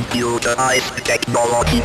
computerized technology.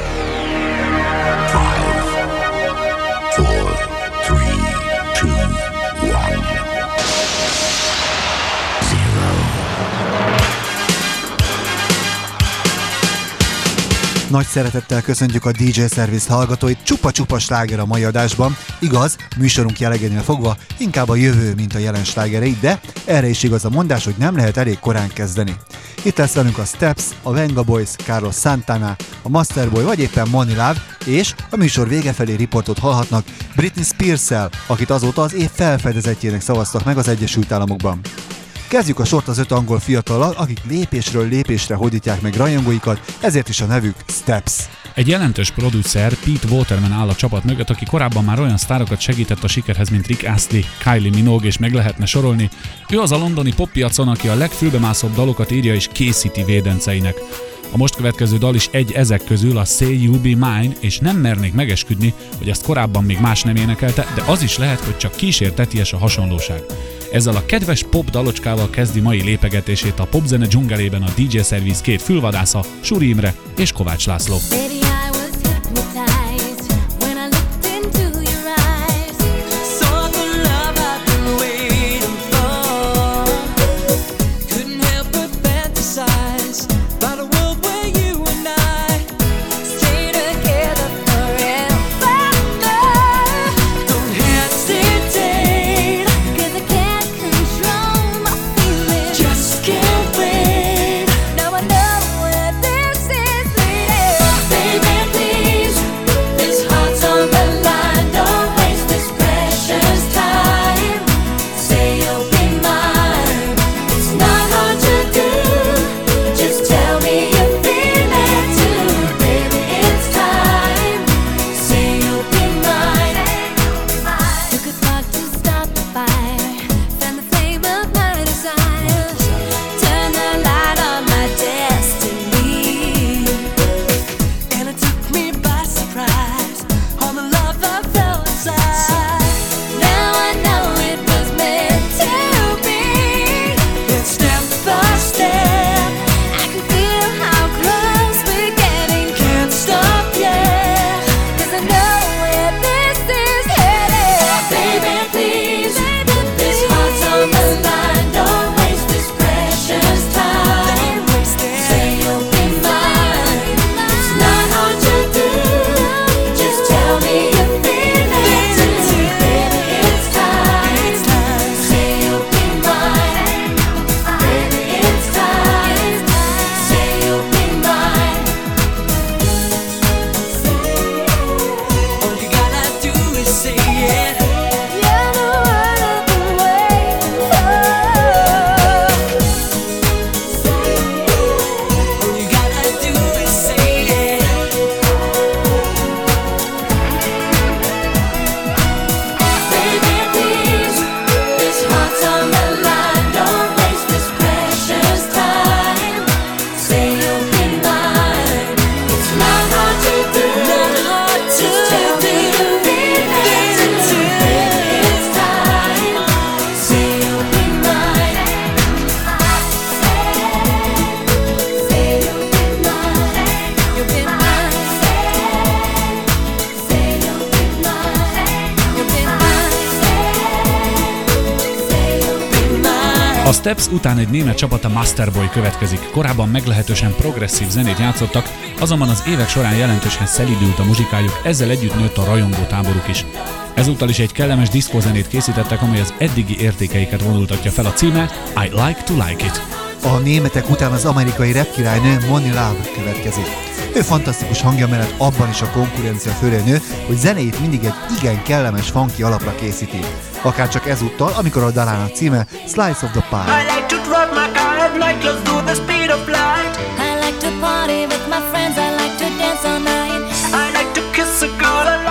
Nagy szeretettel köszöntjük a DJ Service hallgatóit, csupa-csupa sláger a mai adásban. Igaz, műsorunk jelegénél fogva inkább a jövő, mint a jelen slágerei, de erre is igaz a mondás, hogy nem lehet elég korán kezdeni. Itt lesz velünk a Steps, a Venga Boys, Carlos Santana, a Masterboy vagy éppen Money Love, és a műsor vége felé riportot hallhatnak Britney spears akit azóta az év felfedezetjének szavaztak meg az Egyesült Államokban. Kezdjük a sort az öt angol fiatallal, akik lépésről lépésre hódítják meg rajongóikat, ezért is a nevük Steps. Egy jelentős producer, Pete Waterman áll a csapat mögött, aki korábban már olyan sztárokat segített a sikerhez, mint Rick Astley, Kylie Minogue és meg lehetne sorolni. Ő az a londoni poppiacon, aki a legfülbemászóbb dalokat írja és készíti védenceinek. A most következő dal is egy ezek közül, a Say You Be Mine, és nem mernék megesküdni, hogy ezt korábban még más nem énekelte, de az is lehet, hogy csak kísérteties a hasonlóság. Ezzel a kedves pop dalocskával kezdi mai lépegetését a popzene dzsungelében a DJ Service két fülvadásza, Suri Imre és Kovács László. Baby. Steps után egy német csapat a Masterboy következik. Korábban meglehetősen progresszív zenét játszottak, azonban az évek során jelentősen szelidült a muzsikájuk, ezzel együtt nőtt a rajongó táboruk is. Ezúttal is egy kellemes diszkózenét készítettek, amely az eddigi értékeiket vonultatja fel a címe I Like to Like It. A németek után az amerikai repkirálynő Moni Love következik. Ő fantasztikus hangja mellett abban is a konkurencia fölé nő, hogy zenéit mindig egy igen kellemes funky alapra készíti. Akár csak ezúttal, amikor a dalának címe Slice of the Pie. I like to drive my car at night, close to the speed of light. I like to party with my friends, I like to dance all night. I like to kiss a girl, I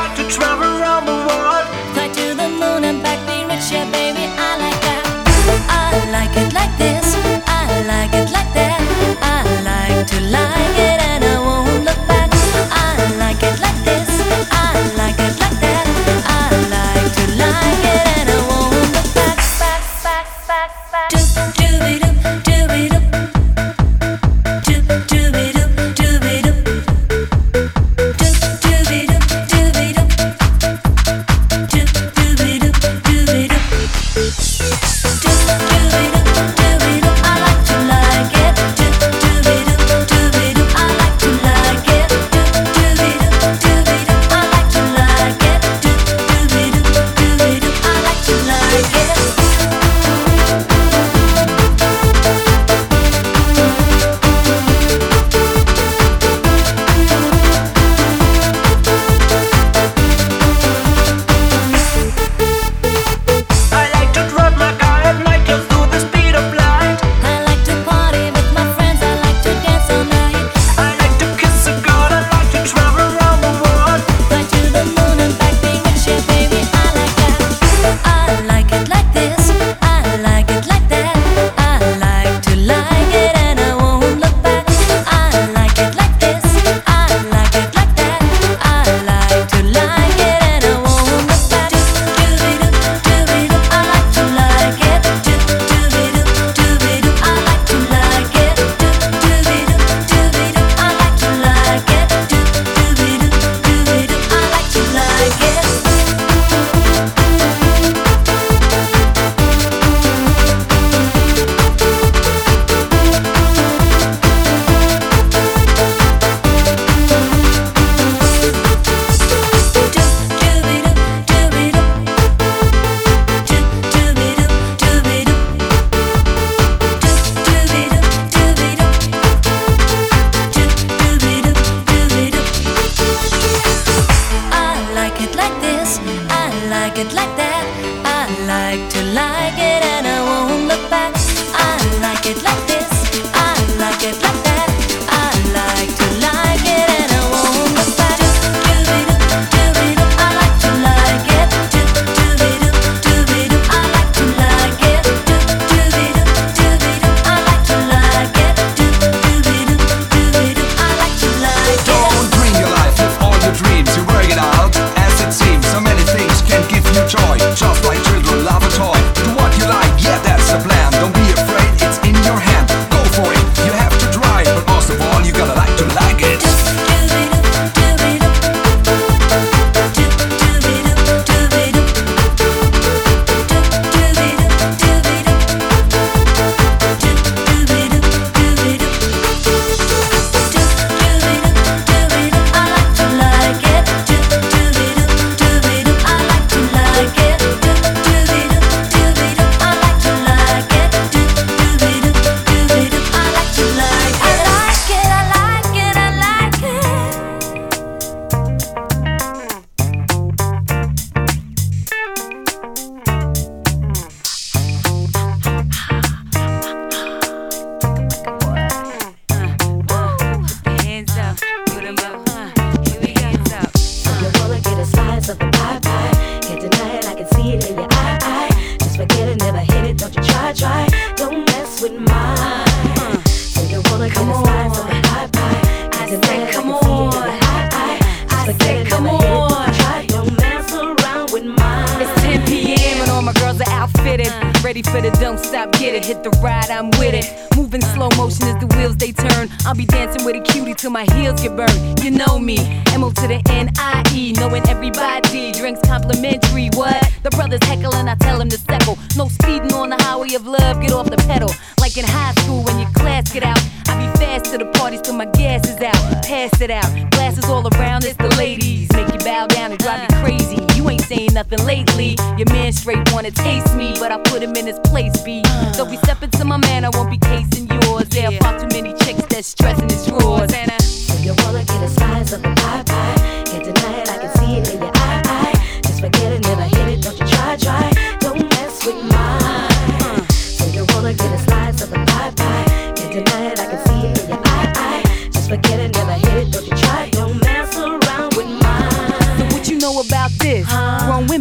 So we step into my man, I won't be casing yours. There are far too many chicks that's stressing his drawers. And I, So you wanna get a slice of the pie pie? Can't deny it, I can see it in your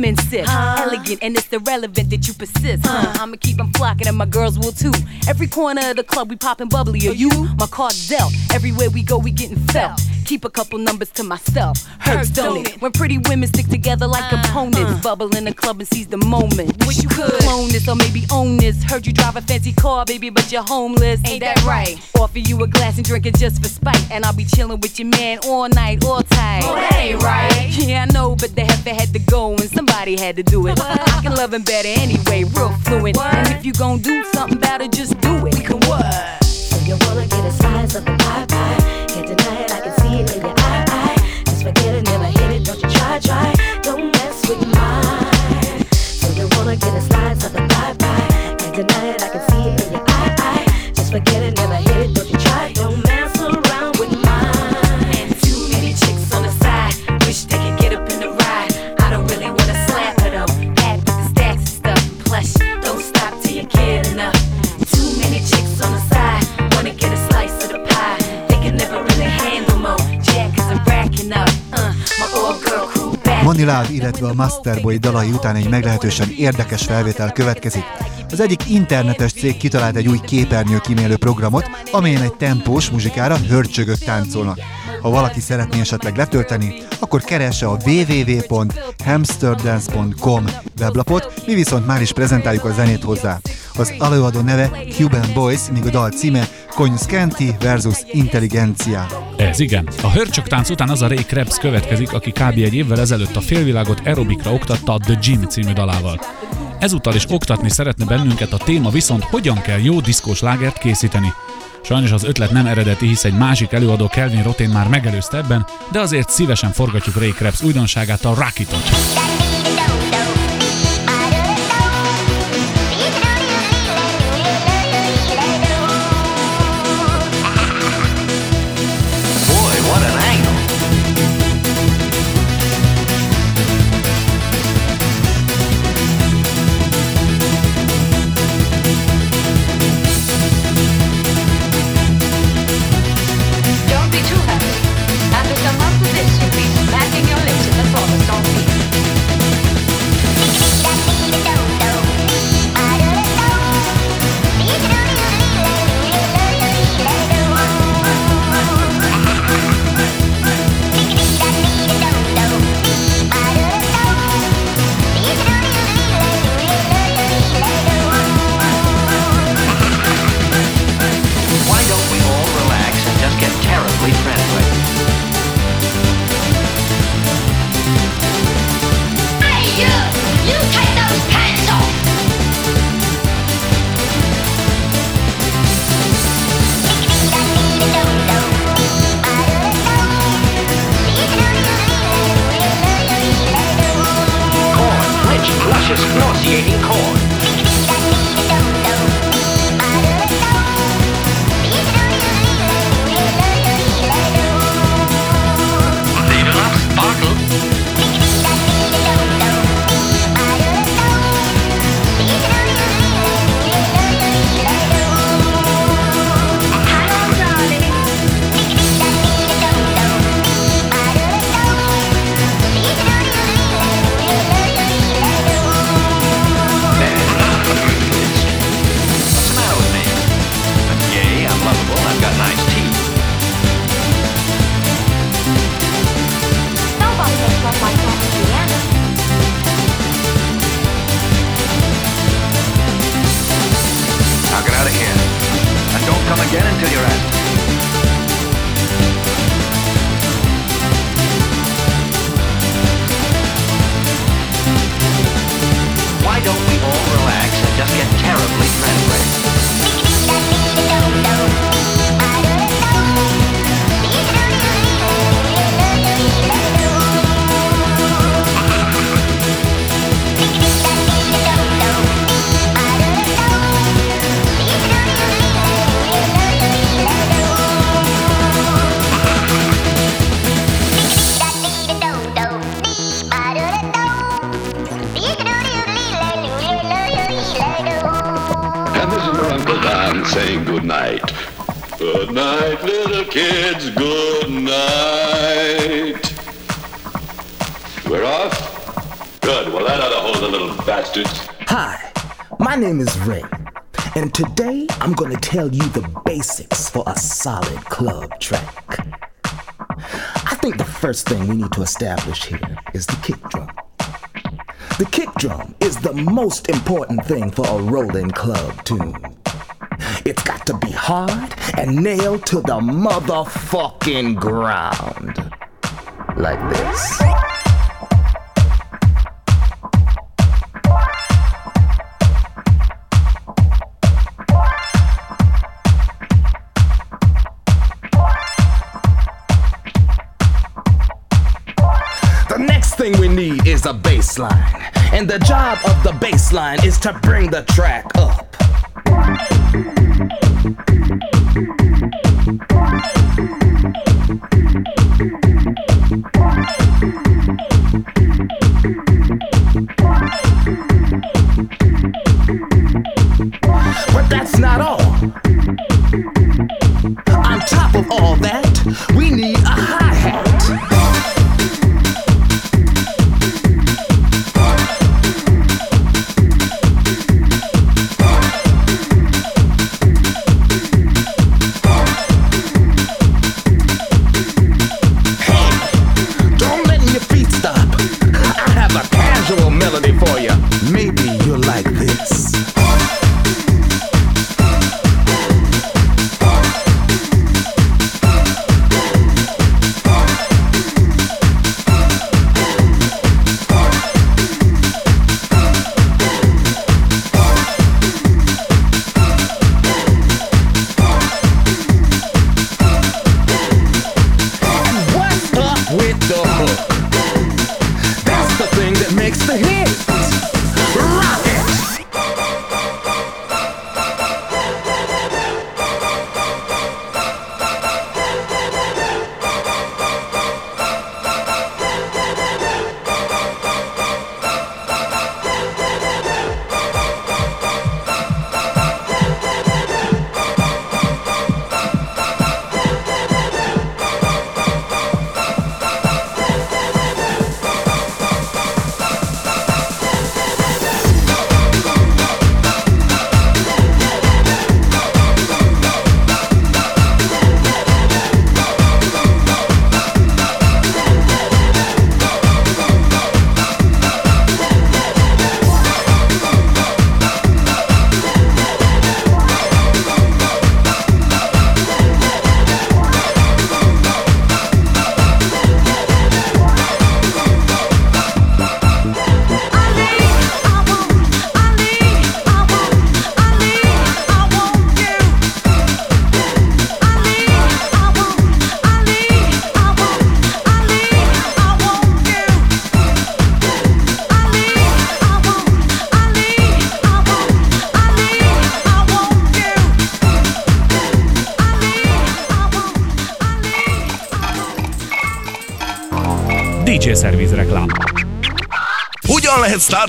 Sip, elegant, and it's irrelevant that you persist. Huh? I'ma keep them flocking, and my girls will too. Every corner of the club, we popping bubbly. Are you? My card's dealt. Everywhere we go, we getting felt. Keep a couple numbers to myself. Hurts, don't it? When pretty women stick together like uh-huh. components, bubble in the club and seize the moment. Wish you could clone this or maybe own this. Heard you drive a fancy car, baby, but you're homeless. Ain't that right? Offer you a glass and drink it just for spite, and I'll be chilling with your man all night, all tight. Oh, that ain't right. Yeah, I know, but the heifer had to go and somebody had to do it. I can love him better anyway, real fluent. And if you gon' do something about it, just do it. We can what? So you wanna get a slice of the pie pie? Can't deny it, I can see it in your eye eye. Just forget it, never hit it, don't you try try. Don't mess with mine. So you wanna get a slice of the pie pie? Can't deny it, I can see it in your eye eye. Just forget it, Love, illetve a Masterboy dalai után egy meglehetősen érdekes felvétel következik. Az egyik internetes cég kitalált egy új képernyő kímélő programot, amelyen egy tempós muzsikára hörcsögök táncolnak. Ha valaki szeretné esetleg letölteni, akkor keresse a www.hamsterdance.com weblapot, mi viszont már is prezentáljuk a zenét hozzá. Az előadó neve Cuban Boys, míg a dal címe Kony Scanti versus Intelligencia. Ez igen. A hörcsök tánc után az a Ray Krebs következik, aki kb. egy évvel ezelőtt a félvilágot aerobikra oktatta a The Gym című dalával. Ezúttal is oktatni szeretne bennünket a téma viszont hogyan kell jó diszkós lágert készíteni. Sajnos az ötlet nem eredeti, hisz egy másik előadó Kelvin Rotén már megelőzte ebben, de azért szívesen forgatjuk Ray Krebs újdonságát a Rockitot. Ray, and today I'm gonna tell you the basics for a solid club track. I think the first thing we need to establish here is the kick drum. The kick drum is the most important thing for a rolling club tune. It's got to be hard and nailed to the motherfucking ground. Like this. Is a bass line. And the job of the bass line is to bring the track Yeah.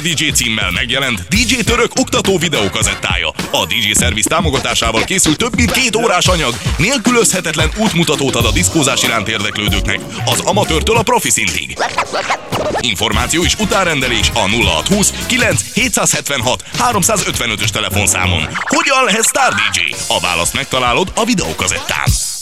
DJ címmel megjelent DJ Török oktató videókazettája? A DJ Service támogatásával készült több mint két órás anyag, nélkülözhetetlen útmutatót ad a diszkózás iránt érdeklődőknek, az amatőrtől a profi szintig. Információ és utárendelés a 0620 9 776 355-ös telefonszámon. Hogyan lehet Star DJ? A választ megtalálod a videókazettán.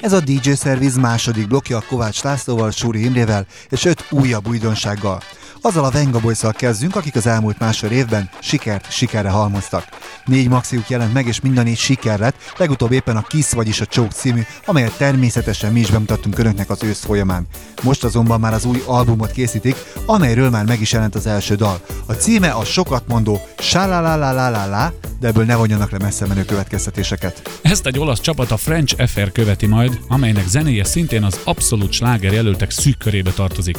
Ez a DJ Service második blokja Kovács Lászlóval, Súri Imrével és öt újabb újdonsággal. Azzal a Venga boys kezdünk, akik az elmúlt másfél évben sikert sikerre halmoztak. Négy maxiuk jelent meg, és mind a négy siker lett, legutóbb éppen a Kiss, vagyis a Choke című, amelyet természetesen mi is bemutattunk önöknek az ősz folyamán. Most azonban már az új albumot készítik, amelyről már meg is jelent az első dal. A címe a sokat mondó Sá-la-la-la-la-la-la, de ebből ne vonjanak le messze menő következtetéseket. Ezt egy olasz csapat a French FR követi majd, amelynek zenéje szintén az abszolút sláger jelöltek szűk körébe tartozik.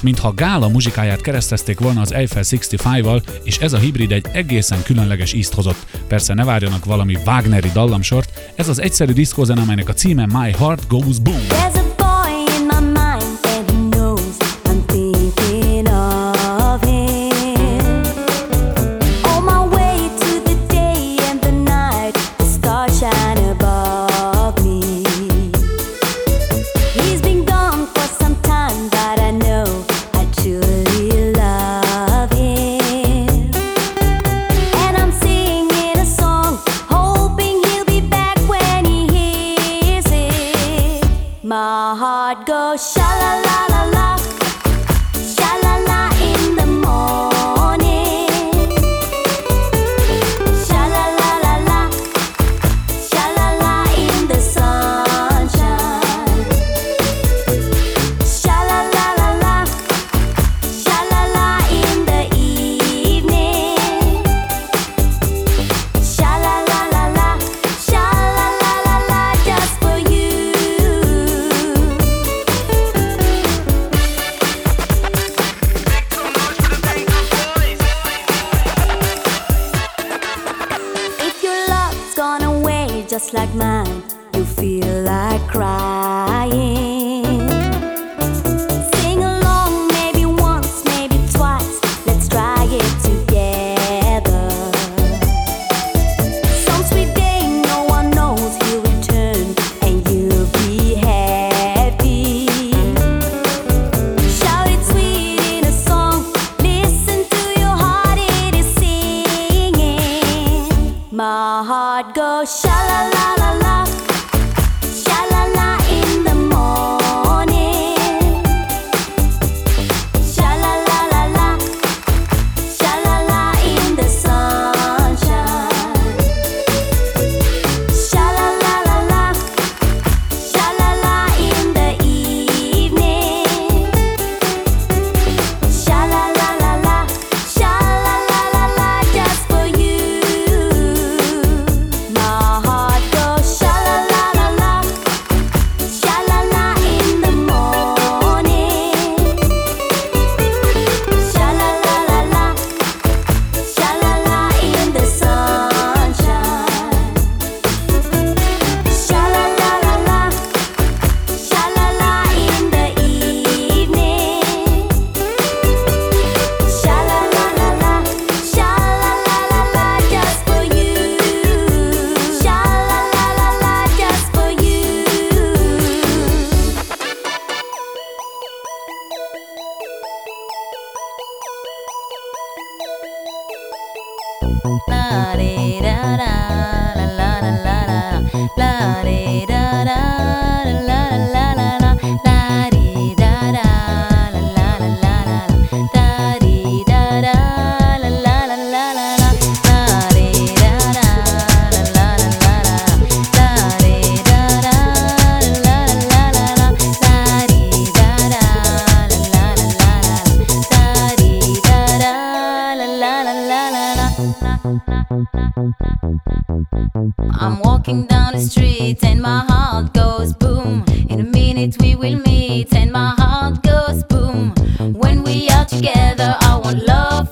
Mintha gála muzsikáját keresztezték volna az Eiffel 65-val, és ez a hibrid egy egészen különleges ízt hozott. Persze ne várjanak valami Wagneri dallamsort, ez az egyszerű diszkózen, amelynek a címe My Heart Goes Boom. Together, I want love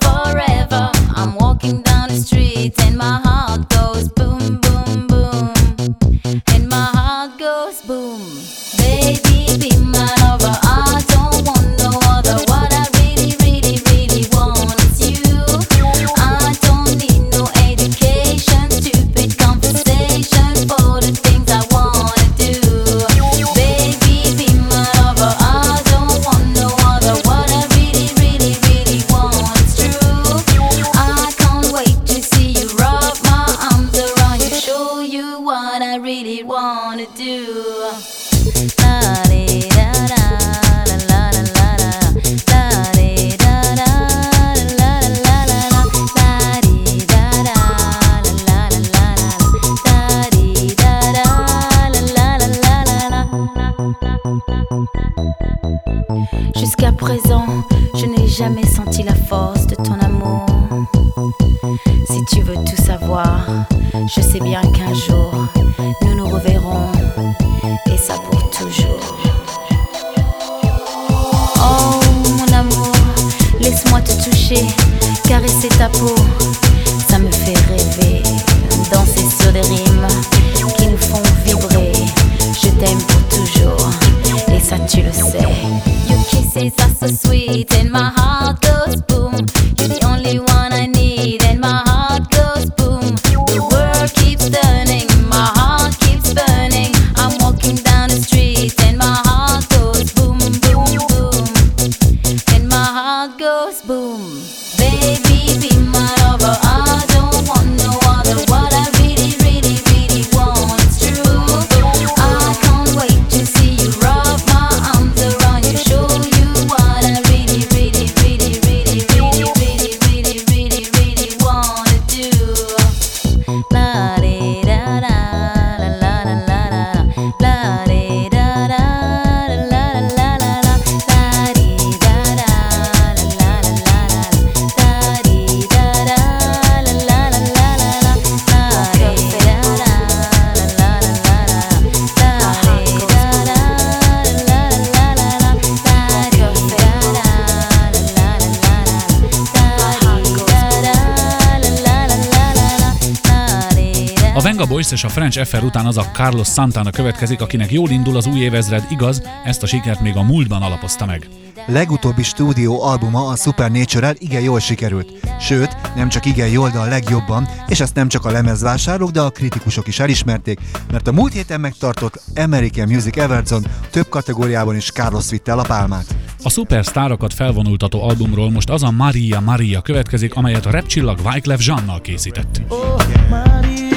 Boys és a French FR után az a Carlos Santana következik, akinek jól indul az új évezred, igaz, ezt a sikert még a múltban alapozta meg. Legutóbbi stúdió albuma a Supernatural igen jól sikerült. Sőt, nem csak igen jól, de a legjobban, és ezt nem csak a lemezvásárlók, de a kritikusok is elismerték, mert a múlt héten megtartott American Music Awards-on több kategóriában is Carlos vitte el a pálmát. A szupersztárokat felvonultató albumról most az a Maria Maria következik, amelyet a repcsillag Wyclef Jeannal készített. Oh, Maria,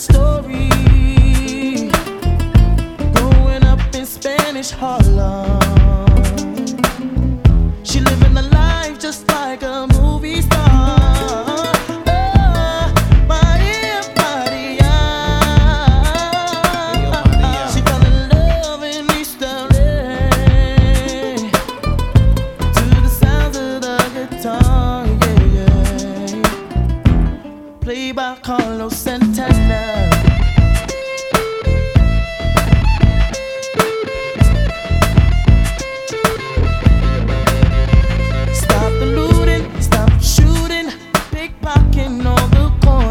story. Growing up in Spanish Harlem.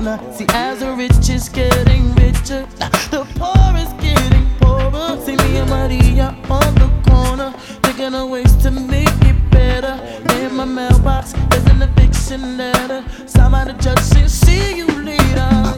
See, as the rich is getting richer, the poor is getting poorer. See me and Maria on the corner, thinking of ways to make it better. In my mailbox, there's an eviction letter. Signed by the see you later.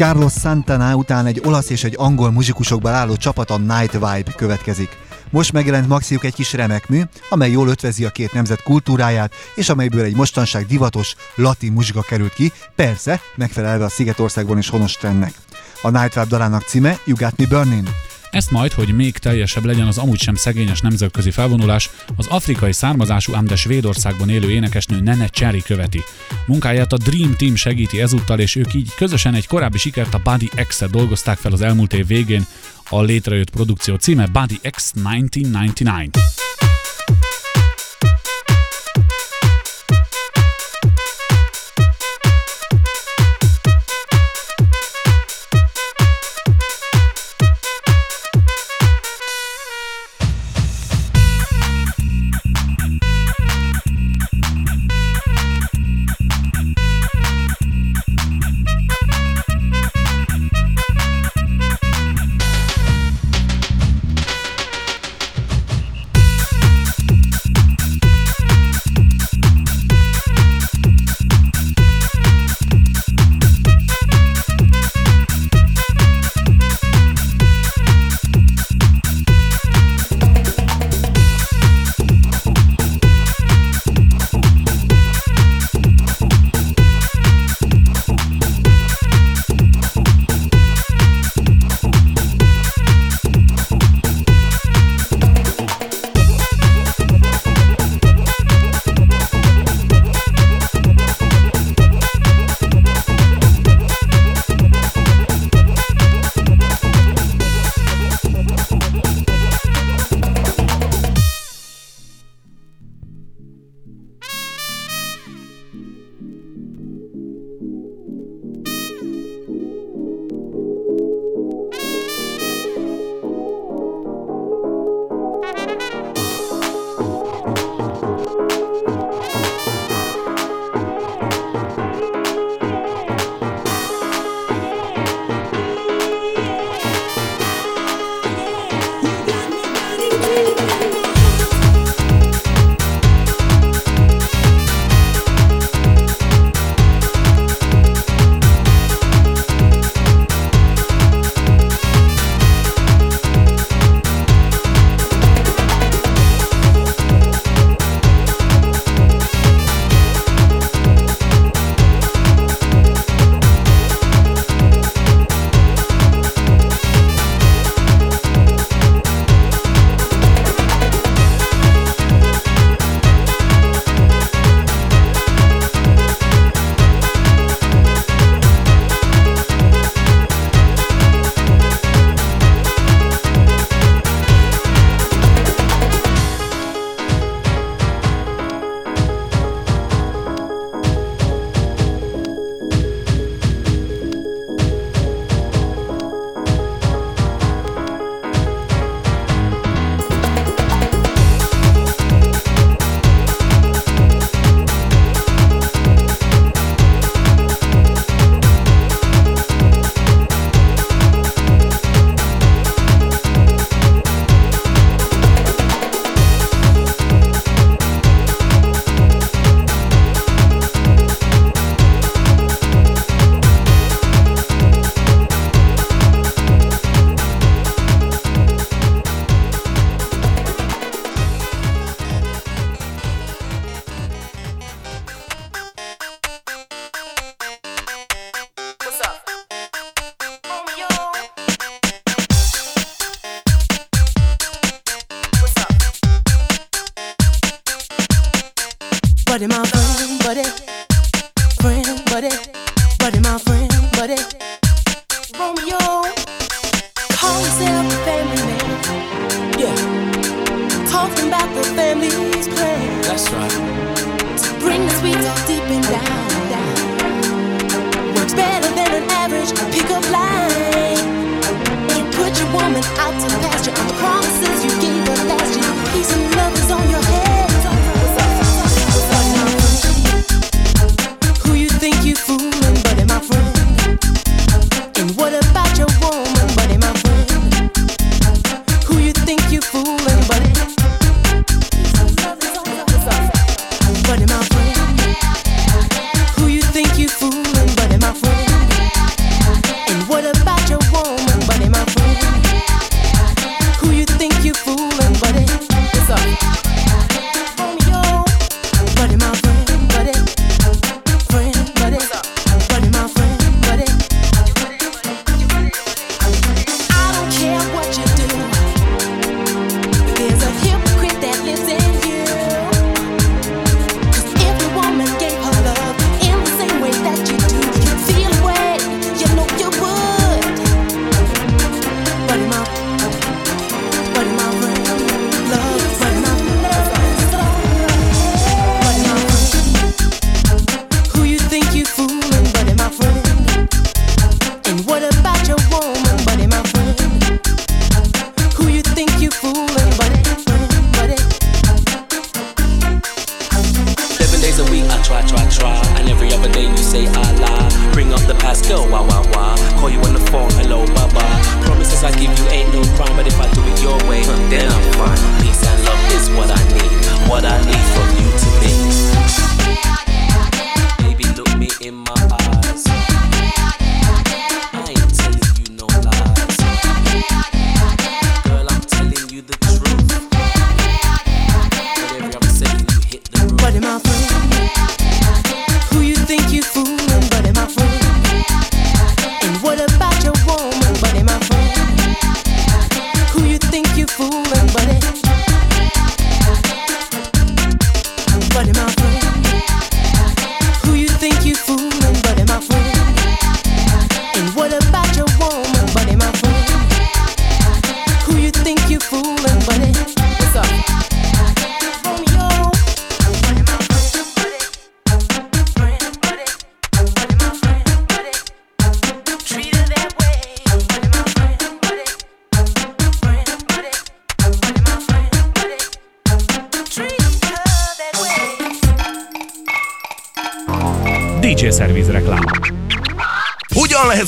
Carlos Santana után egy olasz és egy angol muzsikusokból álló csapat a Night Vibe következik. Most megjelent maxiuk egy kis remekmű, amely jól ötvezi a két nemzet kultúráját, és amelyből egy mostanság divatos latin muzsika került ki, persze megfelelve a Szigetországban is honos trendnek. A Night Vibe dalának címe You Got Me Burning. Ezt majd, hogy még teljesebb legyen az amúgy sem szegényes nemzetközi felvonulás, az afrikai származású, ám de Svédországban élő énekesnő Nene Cherry követi. Munkáját a Dream Team segíti ezúttal, és ők így közösen egy korábbi sikert a Body X-et dolgozták fel az elmúlt év végén. A létrejött produkció címe Body X 1999.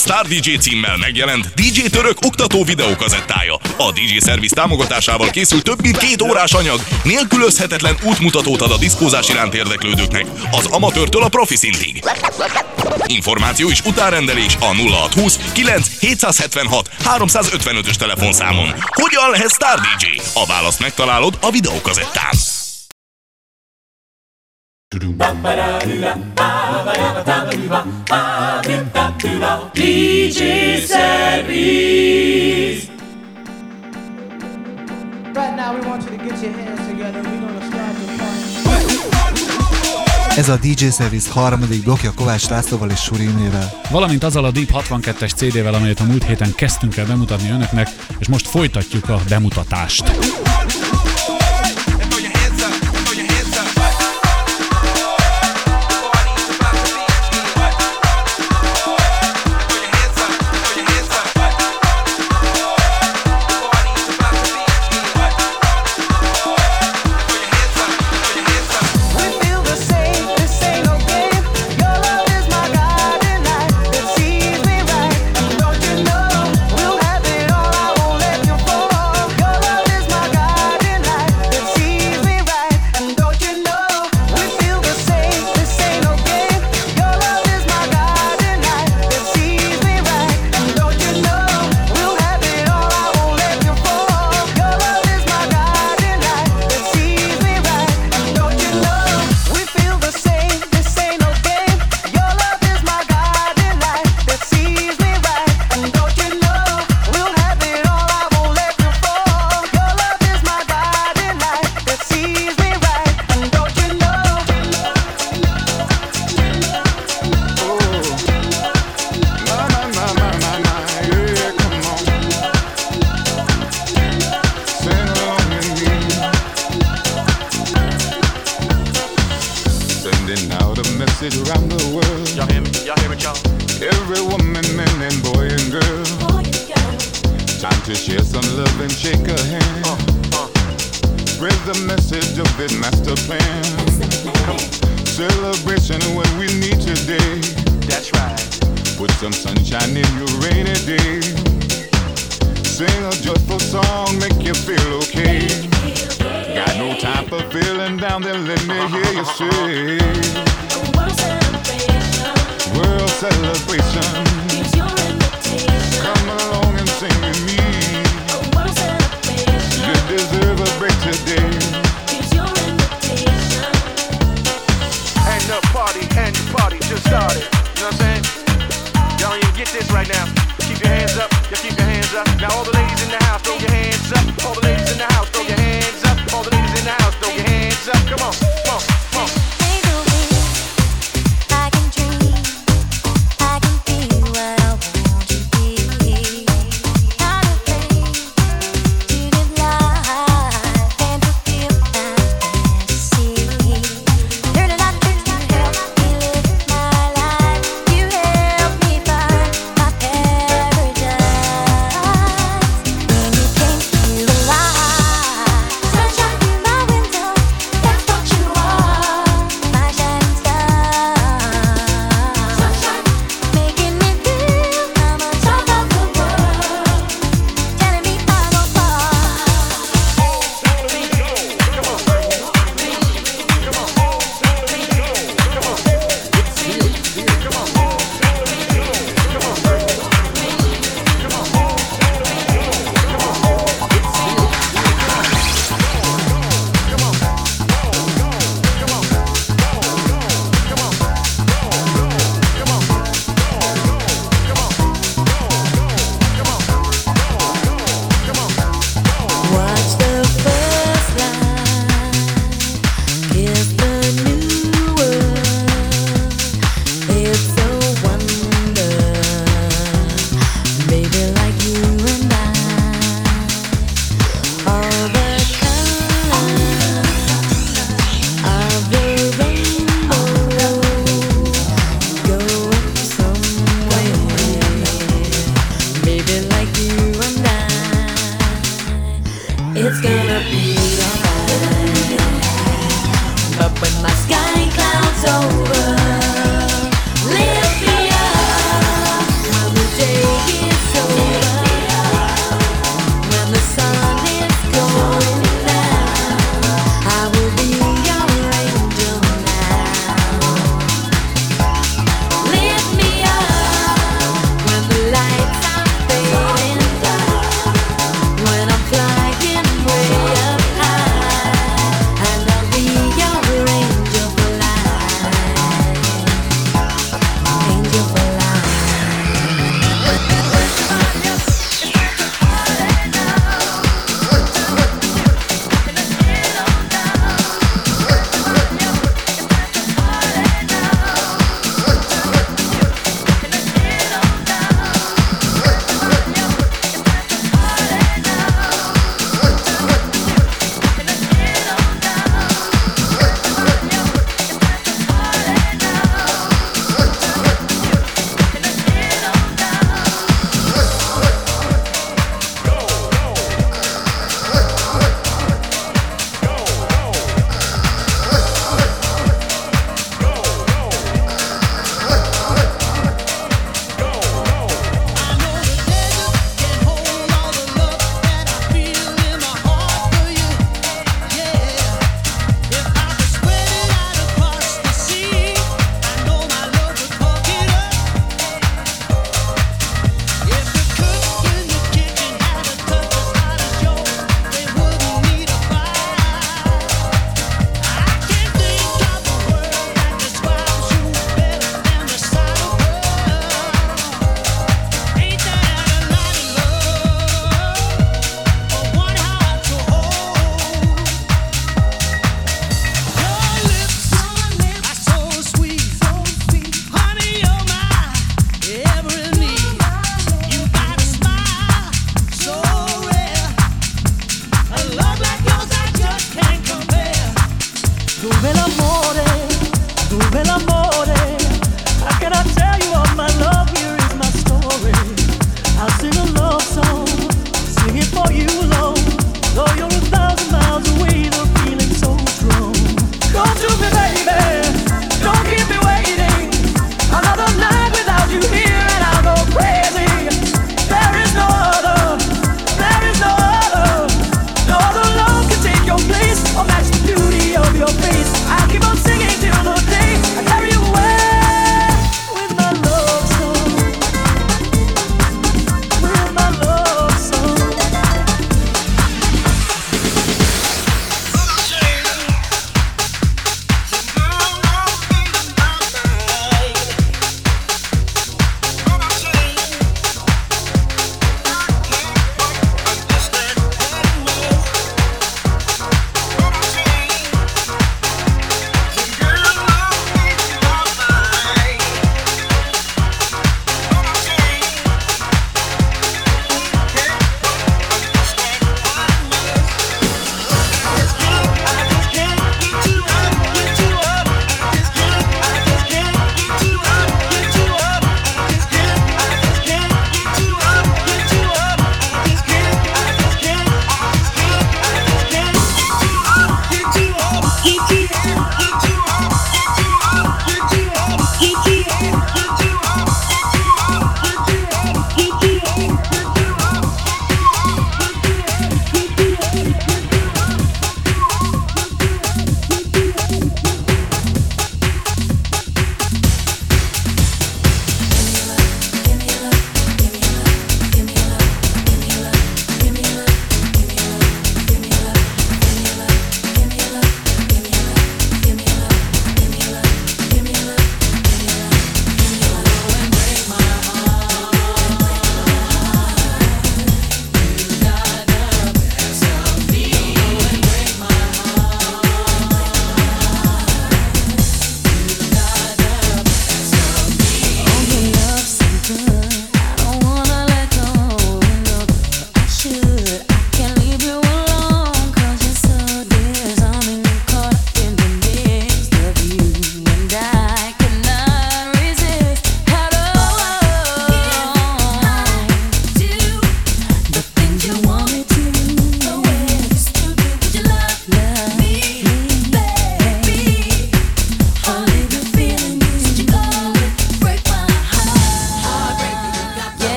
Star DJ címmel megjelent DJ Török oktató videókazettája. A DJ Service támogatásával készült több mint két órás anyag, nélkülözhetetlen útmutatót ad a diszkózás iránt érdeklődőknek, az amatőrtől a profi szintig. Információ és utárendelés a 0620 9 776 355-ös telefonszámon. Hogyan lehet Star DJ? A választ megtalálod a videókazettán. DJ Ez a DJ Service harmadik blokja Kovács Lászlóval és Suri Imrével. Valamint azzal a Deep 62-es CD-vel, amelyet a múlt héten kezdtünk el bemutatni önöknek, és most folytatjuk a bemutatást.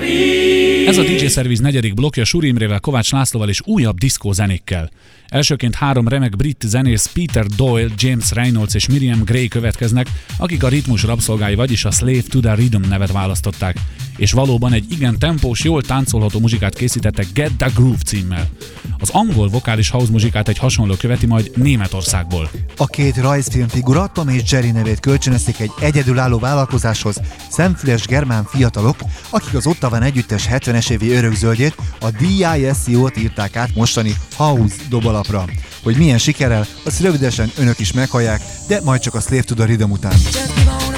Mary. Ez a DJ Service negyedik blokja Suri Imrével, Kovács Lászlóval és újabb diszkó zenékkel. Elsőként három remek brit zenész Peter Doyle, James Reynolds és Miriam Gray következnek, akik a ritmus rabszolgái, vagyis a Slave to the Rhythm nevet választották. És valóban egy igen tempós, jól táncolható muzsikát készítettek Get the Groove címmel. Az angol vokális house muzsikát egy hasonló követi majd Németországból. A két rajzfilmfigura Tom és Jerry nevét kölcsönözték egy egyedülálló vállalkozáshoz, szemfüles germán fiatalok, akik az Ottavan együttes 70-es évi örökzöldjét, a DISCO-t írták át mostani House dobalapra. Hogy milyen sikerrel, azt rövidesen önök is meghallják, de majd csak a Slave to the Rhythm után. Just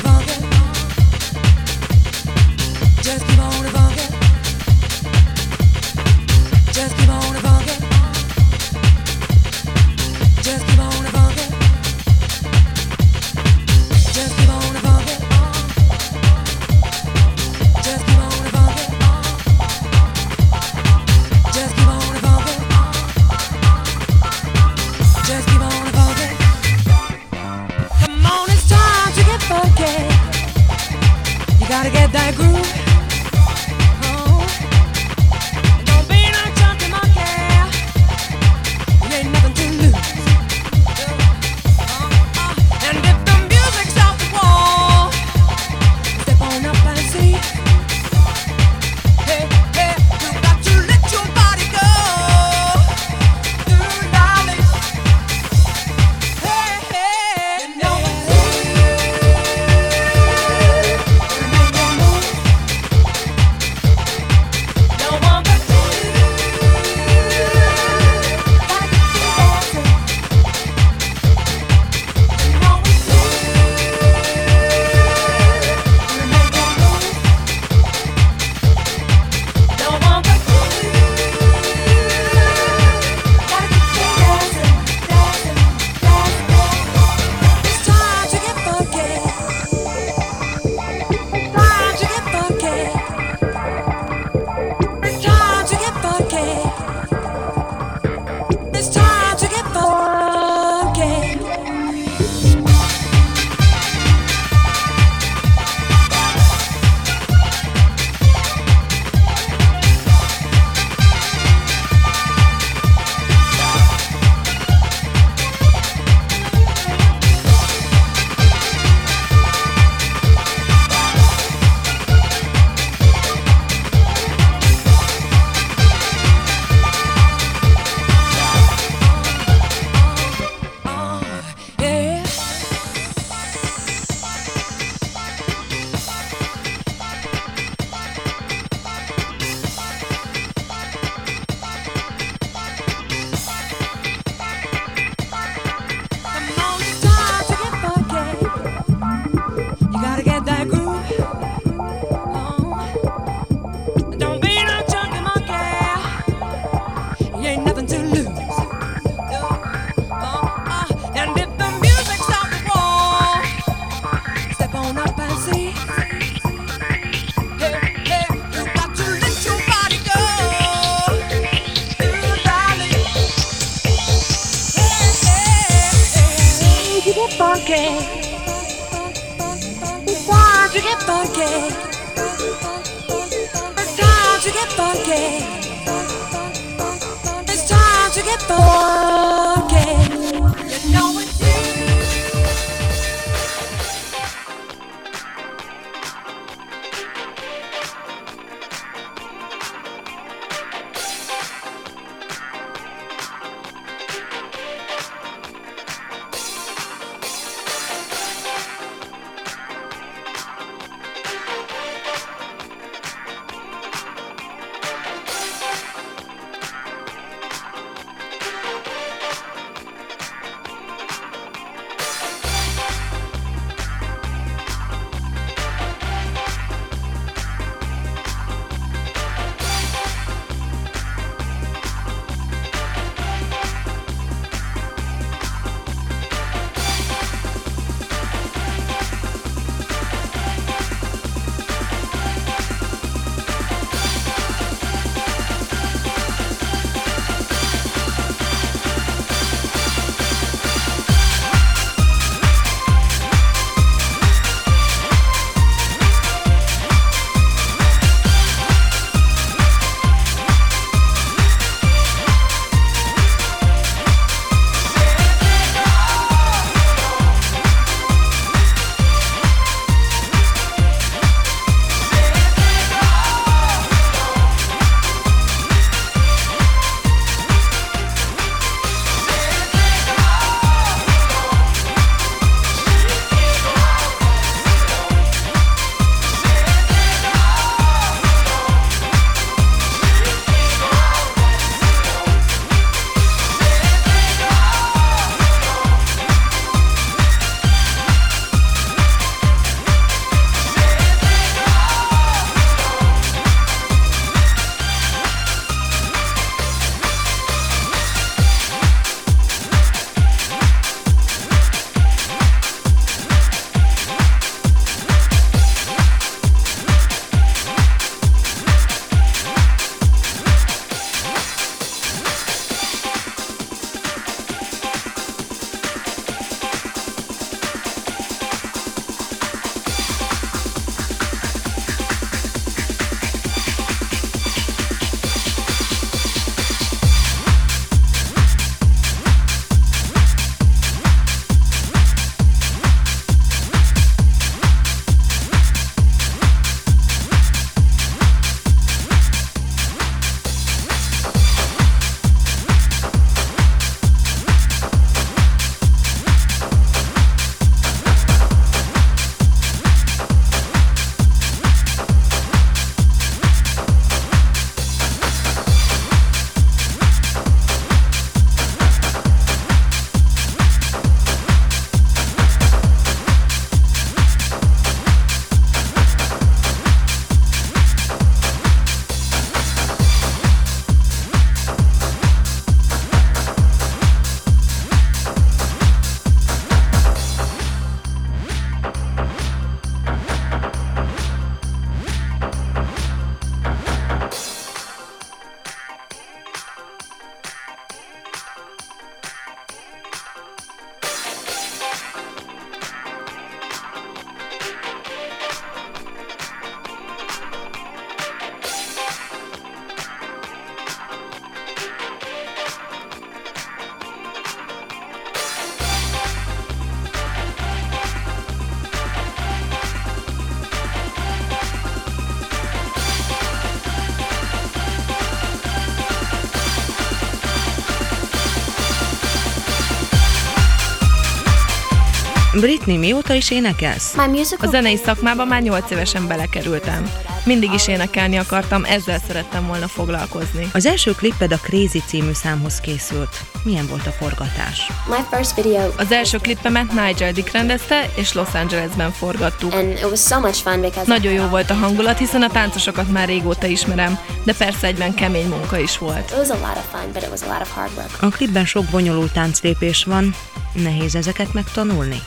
Britney, mióta is énekelsz? A zenei szakmába már 8 évesen belekerültem. Mindig is énekelni akartam, ezzel szerettem volna foglalkozni. Az első klipped a Crazy című számhoz készült. Milyen volt a forgatás? My first video Az első klippemet Nigel Dick rendezte, és Los Angelesben forgattuk. and it was so much fun because Nagyon jó volt a hangulat, hiszen a táncosokat már régóta ismerem, de persze egyben kemény munka is volt. it was a lot of fun, but it was a lot of hard work. A klipben sok bonyolult tánclépés van. Nehéz ezeket megtanulni?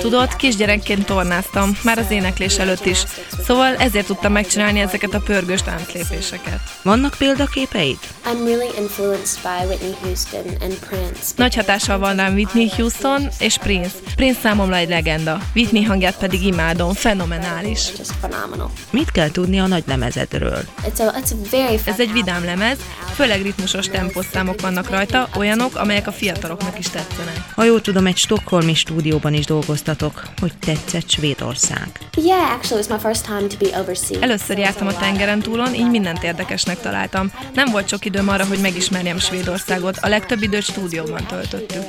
Tudod, kisgyerekként tornáztam, már az éneklés előtt is, szóval ezért tudtam megcsinálni ezeket a pörgős tánclépéseket. Vannak példaképeid? I'm really influenced by Whitney Houston and Prince. Nagy hatással van rám Whitney Houston és Prince. Prince számomra egy legenda, Whitney hangját pedig imádom, fenomenális. Just phenomenal. Mit kell tudni a nagy lemezedről? It's a it's a very fun Ez egy vidám lemez, főleg ritmusos tempószámok vannak rajta, olyanok, amelyek a fiataloknak is tetszenek. Ha jól tudom, egy stokholmi stúdióban is dolgoztatok. Hogy tetszett Svédország? Yeah, actually, it was my first time to be overseas. Először jártam a tengeren túlon, így mindent érdekesnek találtam. Nem volt sok időm arra, hogy megismerjem Svédországot, a legtöbb időt stúdióban töltöttük.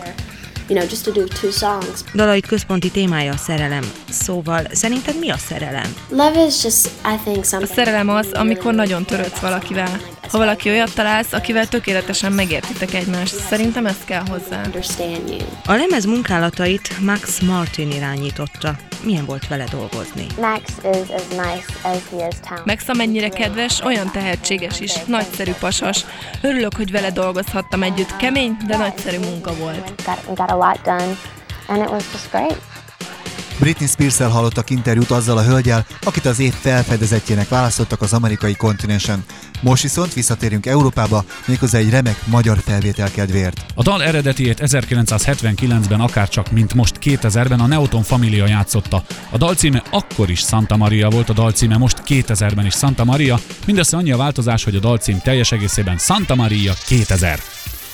You know, just to do two songs. Dalaid központi témája a szerelem. Szóval szerinted mi a szerelem? Love is just, I think, A something. szerelem az, amikor nagyon törődsz valakivel. Ha valaki olyat találsz, akivel tökéletesen megértitek egymást, szerintem ezt kell hozzá. A lemez munkálatait Max Martin irányította. Milyen volt vele dolgozni? Max is as nice as he is talented. Max amennyire kedves, olyan tehetséges is, nagyszerű pasas. Örülök, hogy vele dolgozhattam együtt. Kemény, de nagyszerű munka volt. Got, we got a lot done, and it was just great. Britney Spears-el hallottak interjút azzal a hölgyel, akit az év felfedezetjének választottak az amerikai kontinensen. Most viszont visszatérünk Európába, méghozzá egy remek magyar felvétel kedvéért. A dal eredetiét 1979-ben akárcsak, mint most 2000-ben a Neoton Familia játszotta. A dal címe akkor is Santa Maria volt, a dal címe most 2000-ben is Santa Maria, mindössze annyi a változás, hogy a dal cím teljes egészében Santa Maria 2000.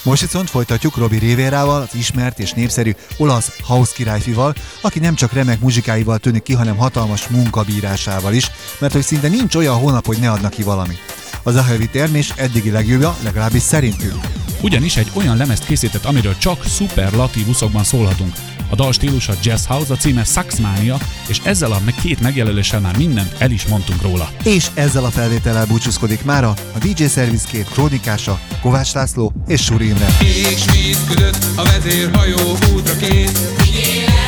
Most viszont folytatjuk Robi Rivérával, az ismert és népszerű olasz house királyfival, aki nem csak remek muzsikáival tűnik ki, hanem hatalmas munkabírásával is, mert hogy szinte nincs olyan hónap, hogy ne adnak ki valamit. Az Ahevi termés eddigi legjobbja, legalábbis szerintünk. Ugyanis egy olyan lemezt készített, amiről csak szuperlatívuszokban szólhatunk. A dal stílusa Jazz House, a címe Saxmania, és ezzel a két megjelöléssel már mindent el is mondtunk róla. És ezzel a felvétellel búcsúzkodik mára a DJ Service két krónikása, Kovács László és Suri Imre. Ég víz között a vezérhajó útra kész.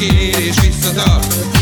És a kérés visszatart.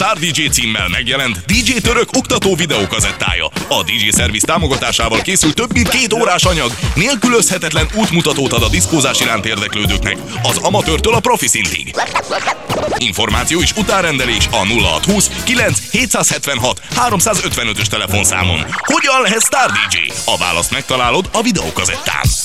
Star DJ címmel megjelent DJ Török oktató videókazettája? A DJ Service támogatásával készült több mint két órás anyag, nélkülözhetetlen útmutatót ad a diszkózás iránt érdeklődőknek, az amatőrtől a profi szintig. Információ és utárendelés a 0620 9 776 355-ös telefonszámon. Hogyan lehet Star DJ? A választ megtalálod a videókazettán.